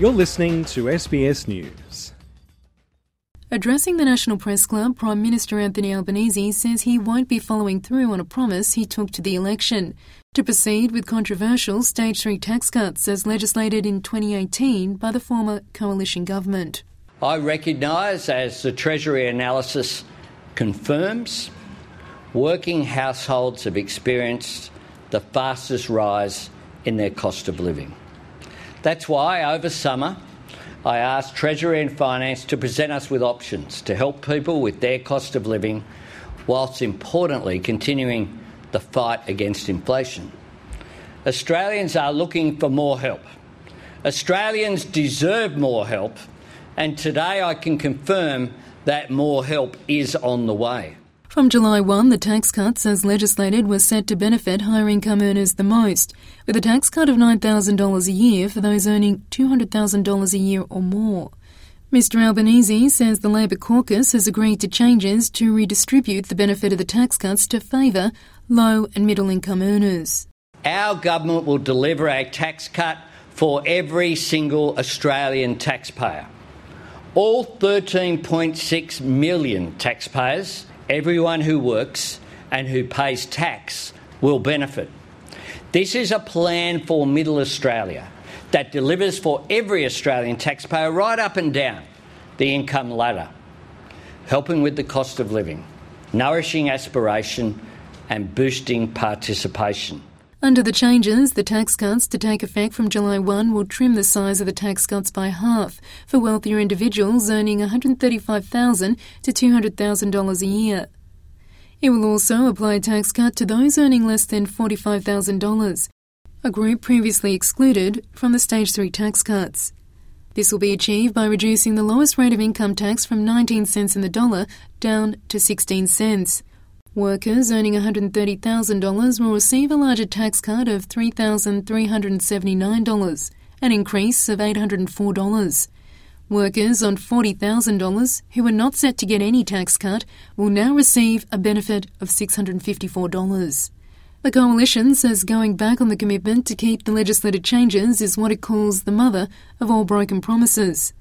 You're listening to SBS News. Addressing the National Press Club, Prime Minister Anthony Albanese says he won't be following through on a promise he took to the election to proceed with controversial Stage 3 tax cuts as legislated in 2018 by the former coalition government. I recognise, as the Treasury analysis confirms, working households have experienced the fastest rise in their cost of living. That's why over summer I asked Treasury and Finance to present us with options to help people with their cost of living, whilst importantly continuing the fight against inflation. Australians are looking for more help. Australians deserve more help, and today I can confirm that more help is on the way. From July 1, the tax cuts as legislated were set to benefit higher income earners the most, with a tax cut of $9,000 a year for those earning $200,000 a year or more. Mr Albanese says the Labor caucus has agreed to changes to redistribute the benefit of the tax cuts to favour low and middle income earners. Our government will deliver a tax cut for every single Australian taxpayer. All 13.6 million taxpayers everyone who works and who pays tax will benefit. This is a plan for Middle Australia that delivers for every Australian taxpayer right up and down the income ladder, helping with the cost of living, nourishing aspiration, and boosting participation. Under the changes, the tax cuts to take effect from July 1 will trim the size of the tax cuts by half for wealthier individuals earning $135,000 to $200,000 a year. It will also apply a tax cut to those earning less than $45,000, a group previously excluded from the Stage 3 tax cuts. This will be achieved by reducing the lowest rate of income tax from 19 cents in the dollar down to 16 cents. Workers earning $130,000 will receive a larger tax cut of $3,379, an increase of $804. Workers on $40,000 who were not set to get any tax cut will now receive a benefit of $654. The coalition says going back on the commitment to keep the legislative changes is what it calls the mother of all broken promises.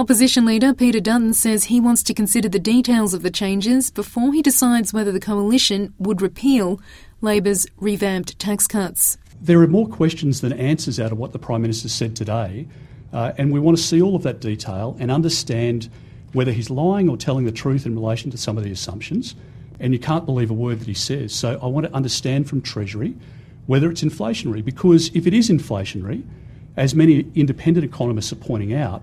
Opposition leader Peter Dutton says he wants to consider the details of the changes before he decides whether the coalition would repeal Labor's revamped tax cuts. There are more questions than answers out of what the Prime Minister said today, uh, and we want to see all of that detail and understand whether he's lying or telling the truth in relation to some of the assumptions. And you can't believe a word that he says. So I want to understand from Treasury whether it's inflationary, because if it is inflationary, as many independent economists are pointing out,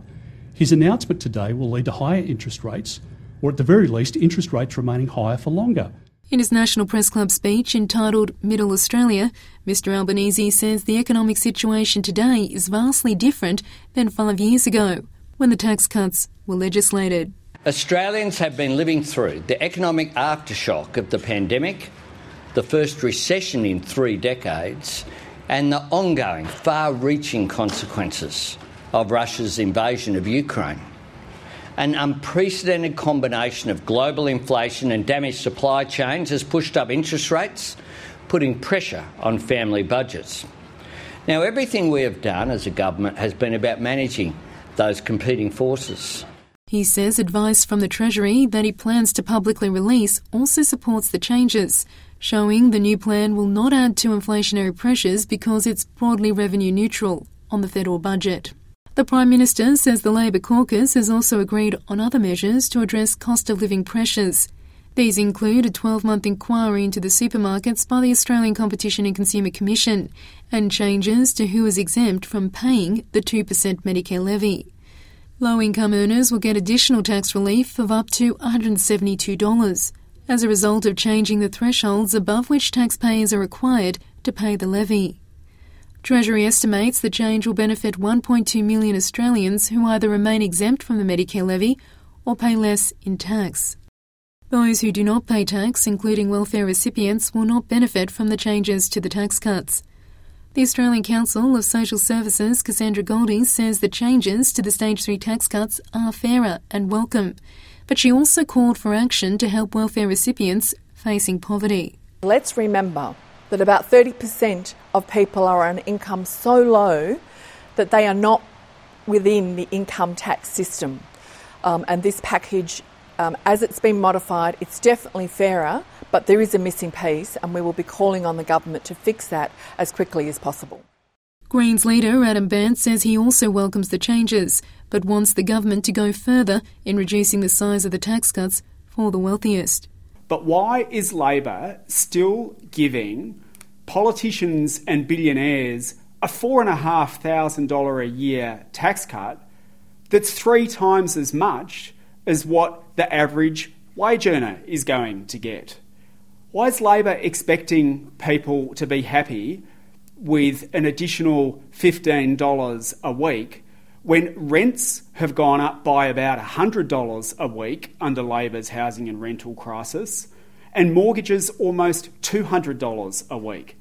his announcement today will lead to higher interest rates, or at the very least, interest rates remaining higher for longer. In his National Press Club speech entitled Middle Australia, Mr Albanese says the economic situation today is vastly different than five years ago, when the tax cuts were legislated. Australians have been living through the economic aftershock of the pandemic, the first recession in three decades, and the ongoing, far reaching consequences of Russia's invasion of Ukraine. An unprecedented combination of global inflation and damaged supply chains has pushed up interest rates, putting pressure on family budgets. Now, everything we have done as a government has been about managing those competing forces. He says advice from the Treasury that he plans to publicly release also supports the changes, showing the new plan will not add to inflationary pressures because it's broadly revenue neutral on the federal budget. The Prime Minister says the Labor caucus has also agreed on other measures to address cost of living pressures. These include a 12 month inquiry into the supermarkets by the Australian Competition and Consumer Commission and changes to who is exempt from paying the 2% Medicare levy. Low income earners will get additional tax relief of up to $172 as a result of changing the thresholds above which taxpayers are required to pay the levy. Treasury estimates the change will benefit 1.2 million Australians who either remain exempt from the Medicare levy or pay less in tax. Those who do not pay tax, including welfare recipients, will not benefit from the changes to the tax cuts. The Australian Council of Social Services, Cassandra Goldie, says the changes to the Stage 3 tax cuts are fairer and welcome, but she also called for action to help welfare recipients facing poverty. Let's remember that about 30% of people are on income so low that they are not within the income tax system. Um, and this package, um, as it's been modified, it's definitely fairer, but there is a missing piece, and we will be calling on the government to fix that as quickly as possible. Greens leader Adam Bandt says he also welcomes the changes, but wants the government to go further in reducing the size of the tax cuts for the wealthiest. But why is Labor still giving politicians and billionaires a $4,500 a year tax cut that's three times as much as what the average wage earner is going to get? Why is Labor expecting people to be happy with an additional $15 a week when rents have gone up by about $100 a week under Labor's housing and rental crisis and mortgages almost $200 a week.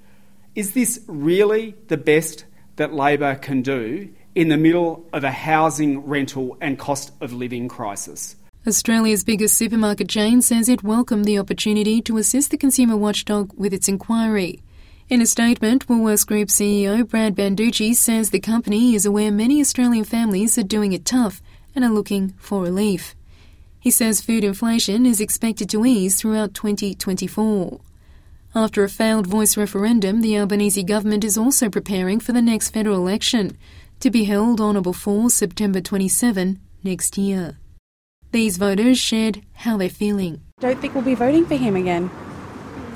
Is this really the best that Labor can do in the middle of a housing, rental, and cost of living crisis? Australia's biggest supermarket chain says it welcomed the opportunity to assist the consumer watchdog with its inquiry. In a statement, Woolworths Group CEO Brad Banducci says the company is aware many Australian families are doing it tough and are looking for relief. He says food inflation is expected to ease throughout 2024. After a failed voice referendum, the Albanese government is also preparing for the next federal election, to be held on or before September 27 next year. These voters shared how they're feeling. Don't think we'll be voting for him again.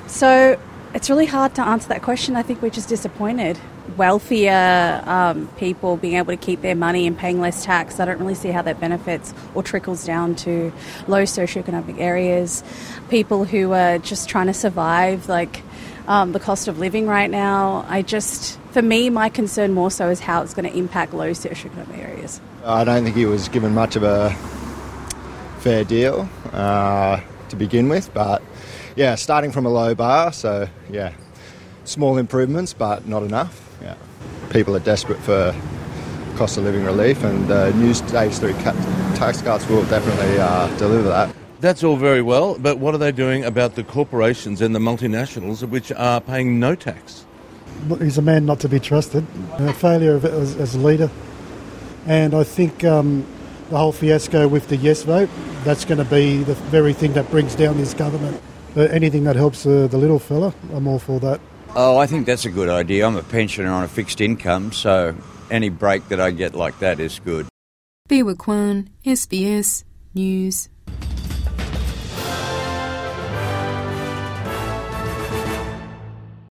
So it's really hard to answer that question. I think we're just disappointed. Wealthier um, people being able to keep their money and paying less tax, I don't really see how that benefits or trickles down to low socioeconomic areas. People who are just trying to survive, like um, the cost of living right now. I just, for me, my concern more so is how it's going to impact low socioeconomic areas. I don't think he was given much of a fair deal uh, to begin with, but yeah, starting from a low bar, so yeah, small improvements, but not enough. Yeah, people are desperate for cost of living relief, and uh, new stage three cut, tax cuts will definitely uh, deliver that. That's all very well, but what are they doing about the corporations and the multinationals which are paying no tax? He's a man not to be trusted, a failure of, as, as, a leader. And I think um, the whole fiasco with the yes vote, that's going to be the very thing that brings down this government. Uh, anything that helps uh, the little fella, I'm all for that. Oh, I think that's a good idea. I'm a pensioner on a fixed income, so any break that I get like that is good. Biwa Kwan, SBS News.